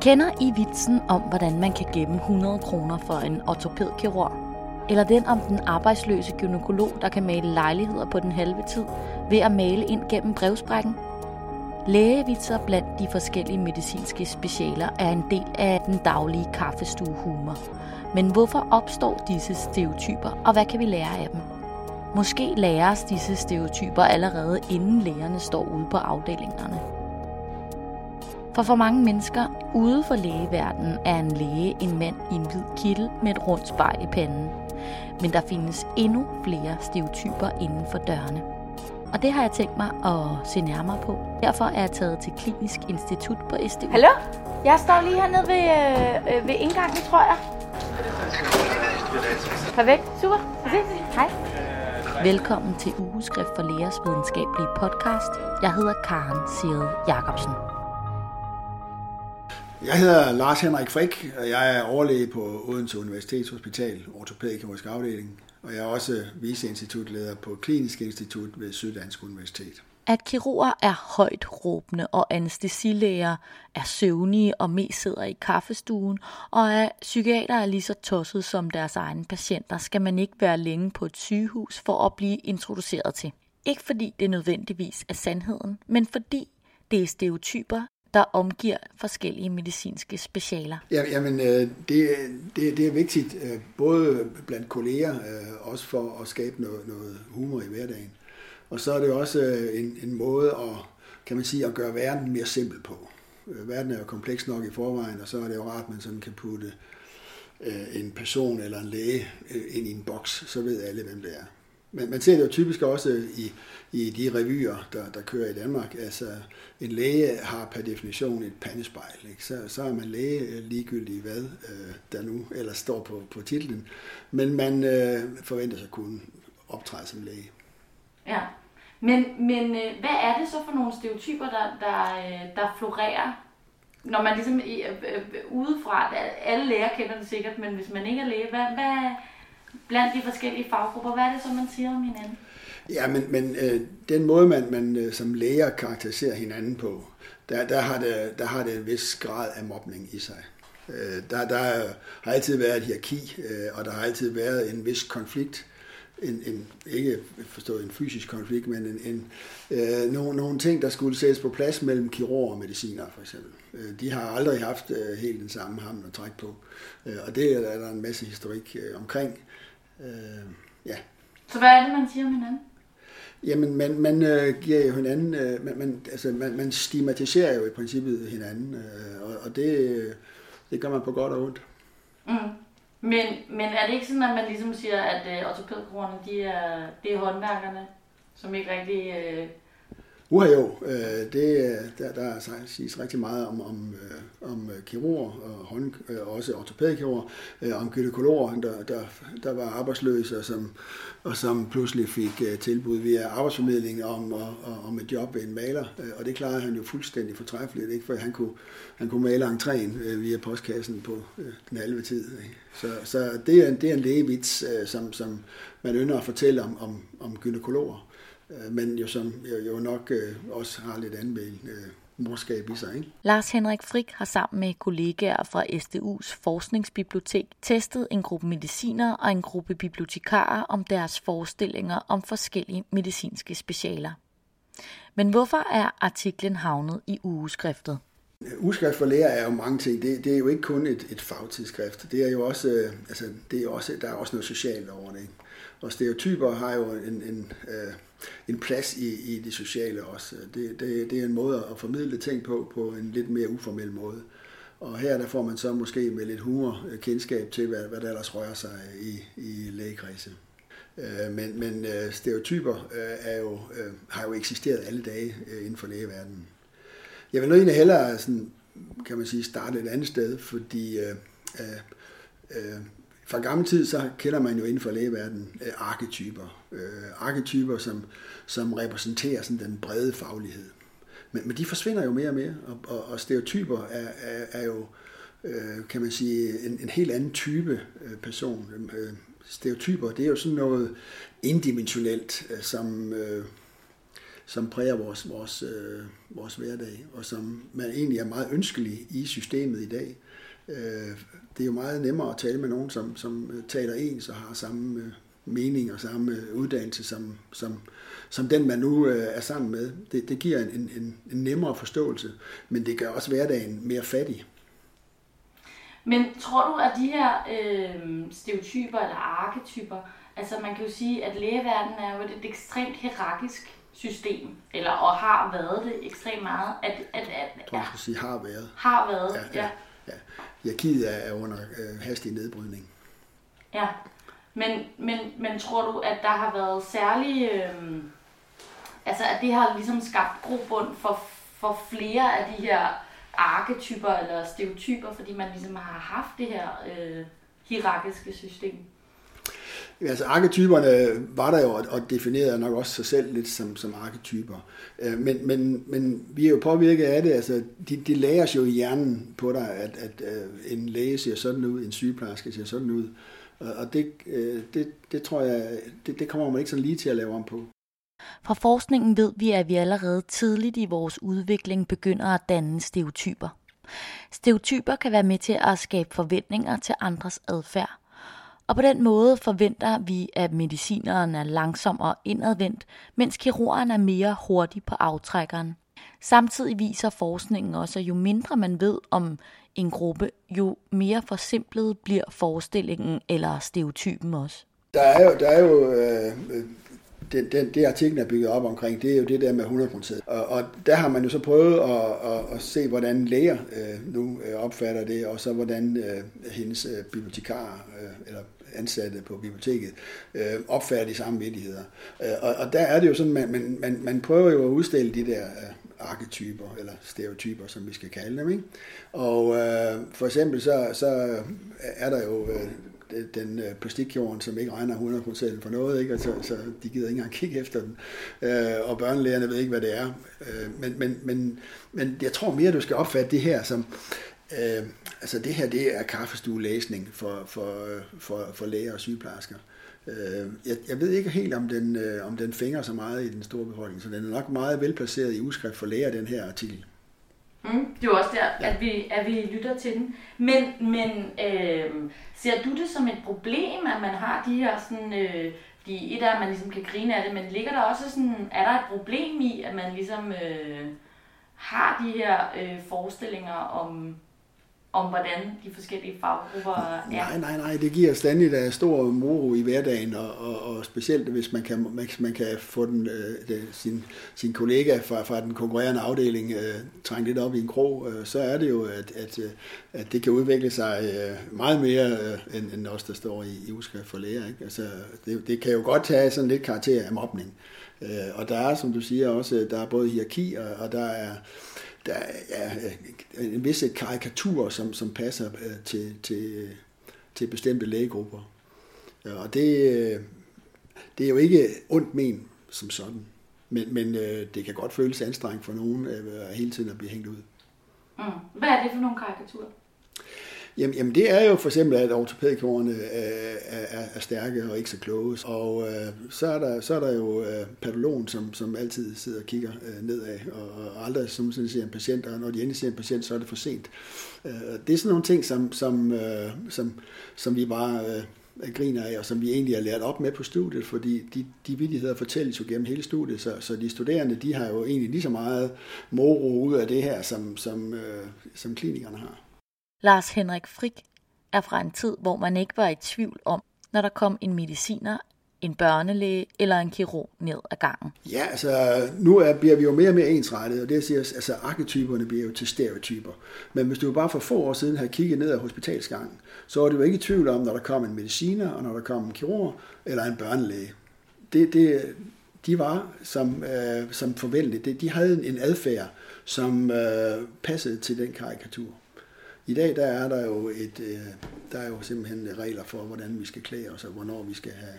Kender I vitsen om, hvordan man kan gemme 100 kroner for en ortopædkirurg? Eller den om den arbejdsløse gynekolog, der kan male lejligheder på den halve tid ved at male ind gennem brevsprækken? Lægevitser blandt de forskellige medicinske specialer er en del af den daglige kaffestuehumor. Men hvorfor opstår disse stereotyper, og hvad kan vi lære af dem? Måske læres disse stereotyper allerede inden lægerne står ude på afdelingerne. For for mange mennesker ude for lægeverdenen er en læge en mand i en hvid kittel med et rundt spejl i panden. Men der findes endnu flere stereotyper inden for dørene. Og det har jeg tænkt mig at se nærmere på. Derfor er jeg taget til Klinisk Institut på SDU. Hallo? Jeg står lige hernede ved, øh, øh, ved indgangen, tror jeg. Perfekt. Super. Vi ses. Hej. Velkommen til Ugeskrift for Lægers videnskabelige podcast. Jeg hedder Karen Sigrid Jacobsen. Jeg hedder Lars Henrik Frik, og jeg er overlæge på Odense Universitetshospital, ortopædkirurgisk afdeling, og jeg er også viceinstitutleder på Klinisk Institut ved Syddansk Universitet. At kirurger er højt råbende og anestesilæger er søvnige og mest sidder i kaffestuen, og at psykiater er lige så tosset som deres egne patienter, skal man ikke være længe på et sygehus for at blive introduceret til. Ikke fordi det nødvendigvis er sandheden, men fordi det er stereotyper, der omgiver forskellige medicinske specialer? Ja, jamen, øh, det, det, det er vigtigt, øh, både blandt kolleger, øh, også for at skabe noget, noget humor i hverdagen. Og så er det også en, en måde at, kan man sige, at gøre verden mere simpel på. Verden er jo kompleks nok i forvejen, og så er det jo rart, at man sådan kan putte en person eller en læge ind i en boks, så ved alle, hvem det er. Men man ser det jo typisk også i, i de revyer, der, der kører i Danmark. Altså, en læge har per definition et pandespejl. Ikke? Så, så er man læge ligegyldigt hvad øh, der nu eller står på, på titlen. Men man øh, forventer sig at kunne optræde som læge. Ja, men, men øh, hvad er det så for nogle stereotyper, der, der, øh, der florerer når man ligesom øh, øh, udefra, alle læger kender det sikkert, men hvis man ikke er læge, hvad, hvad, blandt de forskellige faggrupper. Hvad er det så, man siger om hinanden? Ja, men, men øh, den måde, man, man øh, som læger karakteriserer hinanden på, der, der, har det, der har det en vis grad af mobning i sig. Øh, der, der har altid været et hierarki, øh, og der har altid været en vis konflikt. En, en, ikke forstået en fysisk konflikt, men en, en, øh, nogle, nogle ting, der skulle sættes på plads mellem kirurger og mediciner, for eksempel. Øh, de har aldrig haft øh, helt den samme hamn at trække på. Øh, og det er der en masse historik øh, omkring. Øh, ja. Så hvad er det, man siger om hinanden? Jamen, man, man øh, giver jo hinanden, øh, man, man, altså, man, man stigmatiserer jo i princippet hinanden, øh, og, og det, det gør man på godt og ondt. Mm. Men, men er det ikke sådan, at man ligesom siger, at øh, ortopædkroerne, de er, det er håndværkerne, som ikke rigtig øh, Uha jo, øh, det, øh, der, der siges rigtig meget om, om, øh, om øh, kirurger, og hånd, øh, også ortopædkirurger, om gynekologer, der, der, der var arbejdsløse, og som, og som pludselig fik tilbud via arbejdsformidlingen om, og, om et job ved en maler. Og det klarede han jo fuldstændig fortræffeligt, ikke? for han kunne, han kunne male entréen via postkassen på den halve tid. Ikke? Så, så det, er, det er en lægevits, som, som man ynder at fortælle om, om, om gynekologer. Øh, men jo som jo, jo nok øh, også har lidt anden øh, morskab i sig. Ikke? Lars Henrik Frik har sammen med kollegaer fra SDU's forskningsbibliotek testet en gruppe mediciner og en gruppe bibliotekarer om deres forestillinger om forskellige medicinske specialer. Men hvorfor er artiklen havnet i ugeskriftet? Ugeskrift for læger er jo mange ting. Det, det er jo ikke kun et, et fagtidsskrift. Det er jo også, øh, altså, det er også, der er også noget socialt over det. Ikke? Og stereotyper har jo en, en, øh, en plads i, i det sociale også. Det, det, det er en måde at formidle ting på, på en lidt mere uformel måde. Og her der får man så måske med lidt humor øh, kendskab til, hvad, hvad der ellers rører sig i, i lægekredse. Øh, men, men øh, stereotyper øh, er jo, øh, har jo eksisteret alle dage inden for lægeverdenen. Jeg vil nu egentlig hellere sådan, kan man sige, starte et andet sted, fordi øh, øh, fra gammel tid, så kender man jo inden for lægeverdenen øh, arketyper. Øh, arketyper, som, som repræsenterer sådan den brede faglighed. Men, men de forsvinder jo mere og mere, og, og, og stereotyper er, er, er jo, øh, kan man sige, en, en helt anden type øh, person. Øh, stereotyper, det er jo sådan noget indimensionelt, øh, som, øh, som præger vores, vores, øh, vores hverdag, og som man egentlig er meget ønskelig i systemet i dag. Øh, det er jo meget nemmere at tale med nogen, som, som taler ens og har samme øh, mening og samme uddannelse som, som, som den, man nu øh, er sammen med. Det, det giver en, en, en nemmere forståelse, men det gør også hverdagen mere fattig. Men tror du, at de her øh, stereotyper eller arketyper, altså man kan jo sige, at lægeverdenen er jo et, ekstremt hierarkisk system, eller og har været det ekstremt meget. At, at, at, jeg tror, jeg skulle sige har været. Har været, ja. ja. ja. Hierarkiet er under øh, hastig nedbrydning. Ja, men, men, men tror du, at der har været særlige... Øh, altså, at det har ligesom skabt grobund for, for flere af de her arketyper eller stereotyper, fordi man ligesom har haft det her øh, hierarkiske system? Altså arketyperne var der jo, og definerede nok også sig selv lidt som, som arketyper. Øh, men, men, men vi er jo påvirket af det, altså de, de læres jo i hjernen på dig, at, at, øh, en læge ser sådan ud, en sygeplejerske ser sådan ud. Og det, øh, det, det tror jeg, det, det kommer man ikke sådan lige til at lave om på. Fra forskningen ved vi, at vi allerede tidligt i vores udvikling begynder at danne stereotyper. Stereotyper kan være med til at skabe forventninger til andres adfærd. Og på den måde forventer vi, at medicineren er langsom og indadvendt, mens kirurgen er mere hurtig på aftrækkeren. Samtidig viser forskningen også, at jo mindre man ved om en gruppe, jo mere forsimplet bliver forestillingen eller stereotypen også. Der er jo, der er jo øh, den, den, det artiklen er bygget op omkring, det er jo det der med 100%. Og, og der har man jo så prøvet at, at, at se, hvordan læger øh, nu øh, opfatter det, og så hvordan øh, hendes øh, bibliotekar, øh, eller ansatte på biblioteket, øh, opfatter de samme vittigheder. Øh, og, og der er det jo sådan, man, man, man, man prøver jo at udstille de der øh, arketyper, eller stereotyper, som vi skal kalde dem. Ikke? Og øh, for eksempel så, så er der jo øh, den øh, plastikkjorden, som ikke regner 100% for noget, ikke? Så så de gider ikke engang kigge efter den. Øh, og børnelægerne ved ikke, hvad det er. Øh, men, men, men, men jeg tror mere, du skal opfatte det her som, øh, altså det her, det er kaffestuelæsning for, for, for, for læger og sygeplejersker. Øh, jeg, jeg ved ikke helt, om den, øh, om den fænger så meget i den store befolkning, så den er nok meget velplaceret i udskrift for læger, den her artikel. Mm, det er jo også der, ja. at, vi, at vi lytter til den. Men, men øh, ser du det som et problem, at man har de her sådan... Øh, de, et er, at man ligesom kan grine af det, men ligger der også sådan, er der et problem i, at man ligesom øh, har de her øh, forestillinger om, om, hvordan de forskellige faggrupper er? Nej, nej, nej. Det giver stadig der stor moro i hverdagen, og, og, og specielt hvis man kan, hvis man kan få den, øh, det, sin, sin kollega fra, fra den konkurrerende afdeling øh, trængt lidt op i en krog, øh, så er det jo, at, at, øh, at det kan udvikle sig øh, meget mere øh, end, end os, der står i, i uskrift for læger. Ikke? Altså, det, det kan jo godt tage sådan lidt karakter af mobning. Øh, og der er, som du siger, også der er både hierarki, og, og der er der er en visse karikatur, som, som passer øh, til, til, til bestemte lægegrupper. Og det, øh, det er jo ikke ondt men som sådan. Men, men øh, det kan godt føles anstrengt for nogen øh, at hele tiden at blive hængt ud. Mm. Hvad er det for nogle karikaturer? Jamen, jamen det er jo for eksempel, at ortopædikårene er, er, er stærke og ikke så kloge. Og øh, så, er der, så er der jo øh, patologen, som, som altid sidder og kigger øh, nedad, og, og aldrig som sådan siger en patient, og når de endelig ser en patient, så er det for sent. Øh, det er sådan nogle ting, som, som, øh, som, som vi bare øh, griner af, og som vi egentlig har lært op med på studiet, fordi de, de vidigheder fortælles jo gennem hele studiet, så, så de studerende, de har jo egentlig lige så meget moro ud af det her, som, som, øh, som klinikerne har. Lars Henrik Frik er fra en tid, hvor man ikke var i tvivl om, når der kom en mediciner, en børnelæge eller en kirurg ned ad gangen. Ja, altså nu er, bliver vi jo mere og mere ensrettet, og det siger, altså arketyperne bliver jo til stereotyper. Men hvis du bare for få år siden havde kigget ned ad hospitalsgangen, så var du jo ikke i tvivl om, når der kom en mediciner, og når der kom en kirurg eller en børnelæge. Det, det, de var som, øh, som forventet. De havde en adfærd, som øh, passede til den karikatur. I dag der er der jo et, øh, der er jo simpelthen regler for, hvordan vi skal klæde os, og hvornår vi skal have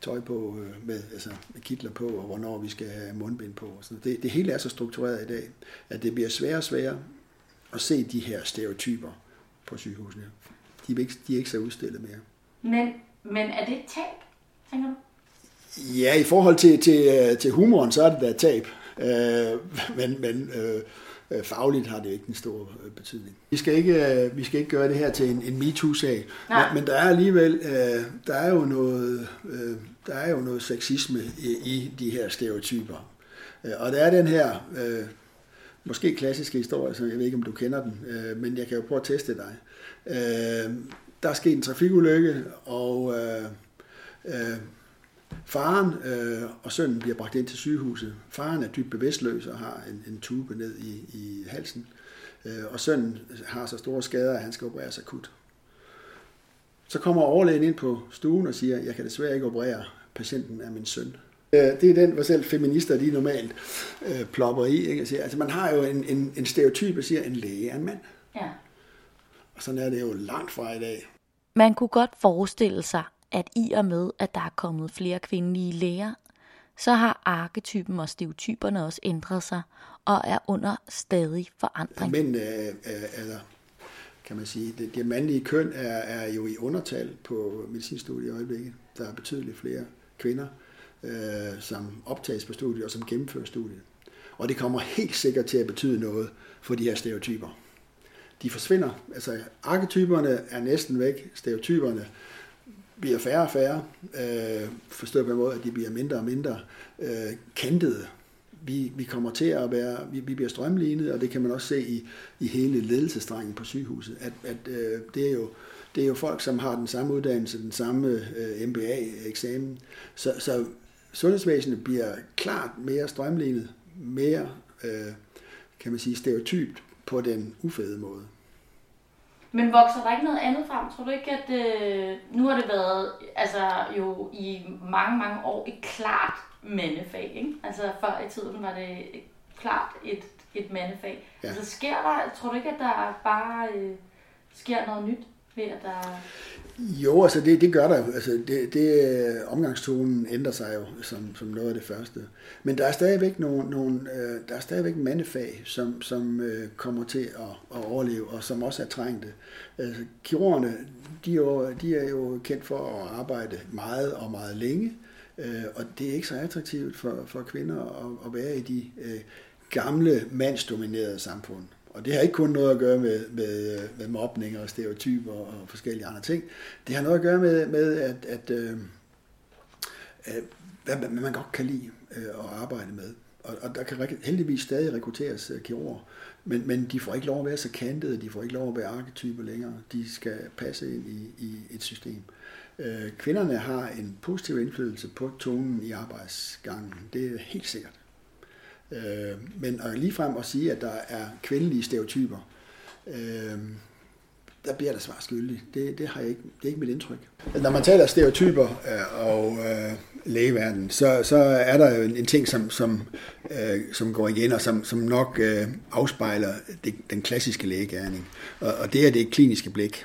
tøj på, øh, med, altså med kitler på, og hvornår vi skal have mundbind på. Så det, det hele er så struktureret i dag, at det bliver sværere og sværere at se de her stereotyper på sygehusene. De er ikke, de er ikke så udstillet mere. Men, men er det et tab, tænker du? Ja, i forhold til, til, øh, til humoren, så er det da et tab. Øh, men men øh, øh, fagligt har det ikke en stor øh, betydning. Vi skal ikke, øh, vi skal ikke gøre det her til en, en MeToo-sag, men, men der er alligevel øh, der er jo noget, øh, der er jo noget sexisme i, i de her stereotyper. Øh, og der er den her øh, måske klassiske historie, som jeg ved ikke, om du kender den, øh, men jeg kan jo prøve at teste dig. Øh, der er sket en trafikulykke, og øh, øh, faren øh, og sønnen bliver bragt ind til sygehuset. Faren er dybt bevidstløs og har en, en tube ned i, i halsen, øh, og sønnen har så store skader, at han skal opereres akut. Så kommer overlægen ind på stuen og siger, jeg kan desværre ikke operere, patienten er min søn. Øh, det er den, hvor selv feminister de normalt øh, plopper i. Ikke? Siger, altså man har jo en, en, en stereotyp, der siger, en læge er en mand. Ja. Og sådan er det jo langt fra i dag. Man kunne godt forestille sig, at i og med, at der er kommet flere kvindelige læger, så har arketypen og stereotyperne også ændret sig og er under stadig forandring. Men er, altså, kan man sige, det, det mandlige køn er, er jo i undertal på medicinstudiet i øjeblikket. Der er betydeligt flere kvinder, øh, som optages på studiet og som gennemfører studiet. Og det kommer helt sikkert til at betyde noget for de her stereotyper. De forsvinder. Altså, arketyperne er næsten væk. Stereotyperne bliver færre og færre. Øh, forstået på en måde, at de bliver mindre og mindre øh, kantede. Vi, vi kommer til at være, vi, vi bliver strømlignet, og det kan man også se i, i hele ledelsestrengen på sygehuset, at, at øh, det er jo det er jo folk, som har den samme uddannelse, den samme øh, MBA-eksamen. Så, så sundhedsvæsenet bliver klart mere strømlignet, mere, øh, kan man sige, stereotypt på den ufede måde. Men vokser der ikke noget andet frem? Tror du ikke, at øh, nu har det været altså, jo i mange, mange år et klart mandefag, ikke? Altså før i tiden var det klart et, et mandefag. Ja. Altså sker der, tror du ikke, at der bare øh, sker noget nyt? Ved, at der... Jo, altså det, det gør der jo. Altså det, det, øh, omgangstonen ændrer sig jo som, som noget af det første. Men der er stadigvæk nogle, nogle øh, der er stadigvæk mandefag, som, som øh, kommer til at, at overleve, og som også er trængte. Altså, kirurgerne, de er, jo, de er jo kendt for at arbejde meget og meget længe, øh, og det er ikke så attraktivt for, for kvinder at, at være i de øh, gamle mandsdominerede samfund. Og det har ikke kun noget at gøre med, med, med mobning og stereotyper og forskellige andre ting. Det har noget at gøre med, med at, at, øh, at hvad man godt kan lide øh, at arbejde med. Og, og der kan heldigvis stadig rekrutteres øh, kirurger, men, men de får ikke lov at være så kantede, de får ikke lov at være arketyper længere. De skal passe ind i, i et system. Øh, kvinderne har en positiv indflydelse på tonen i arbejdsgangen. Det er helt sikkert. Øh, men at ligefrem at sige, at der er kvindelige stereotyper, øh, der bliver der svar skyldig. Det, det, har jeg ikke, det er ikke mit indtryk. Når man taler stereotyper øh, og øh, lægeverden, så, så er der jo en, en ting, som, som, øh, som går igen, og som, som nok øh, afspejler det, den klassiske lægegærning. Og, og det er det kliniske blik.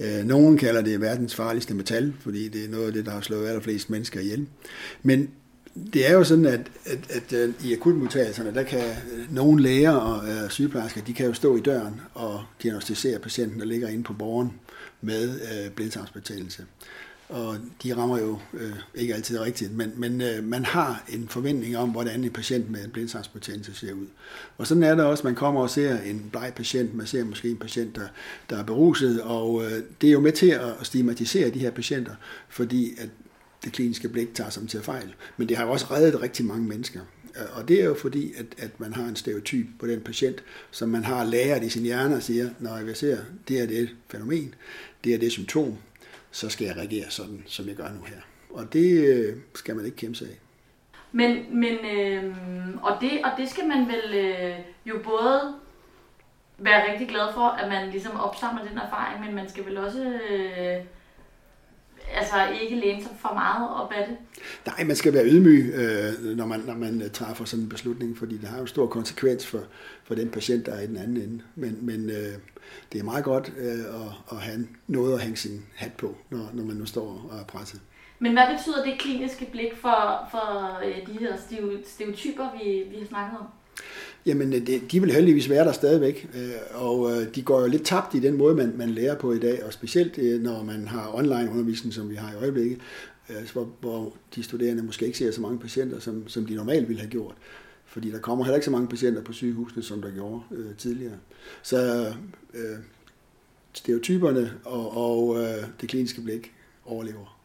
Øh, nogen kalder det verdens farligste metal, fordi det er noget af det, der har slået allerflest mennesker ihjel. Men det er jo sådan, at, at, at, at i akutmodtagelserne, der kan øh, nogle læger og øh, sygeplejersker, de kan jo stå i døren og diagnostisere patienten, der ligger inde på borgen med øh, blindtarmsbetændelse. Og de rammer jo øh, ikke altid rigtigt, men, men øh, man har en forventning om, hvordan en patient med blindtarmsbetændelse ser ud. Og sådan er det også, man kommer og ser en bleg patient, man ser måske en patient, der, der er beruset, og øh, det er jo med til at stigmatisere de her patienter, fordi at det kliniske blik tager som til fejl. Men det har jo også reddet rigtig mange mennesker. Øh, og det er jo fordi, at, at man har en stereotyp på den patient, som man har lært i sin hjerne og siger, når jeg ser, det er det fænomen, det er det symptom, så skal jeg reagere sådan, som jeg gør nu her. Og det øh, skal man ikke kæmpe sig af. Men, men øh, og, det, og det skal man vel øh, jo både være rigtig glad for, at man ligesom opsamler den erfaring, men man skal vel også øh, altså ikke læne sig for meget op af det? Nej, man skal være ydmyg, øh, når, man, når man øh, træffer sådan en beslutning, fordi det har jo stor konsekvens for, for den patient, der er i den anden ende. Men, men øh, det er meget godt øh, at, at have noget at hænge sin hat på, når, når man nu står og er presset. Men hvad betyder det kliniske blik for, for øh, de her stereotyper, vi, vi har snakket om? Jamen, øh, de vil heldigvis være der stadigvæk, øh, og øh, de går jo lidt tabt i den måde, man, man lærer på i dag, og specielt når man har online undervisning, som vi har i øjeblikket, hvor, hvor de studerende måske ikke ser så mange patienter, som, som de normalt ville have gjort. Fordi der kommer heller ikke så mange patienter på sygehusene, som der gjorde øh, tidligere. Så øh, stereotyperne og, og øh, det kliniske blik overlever.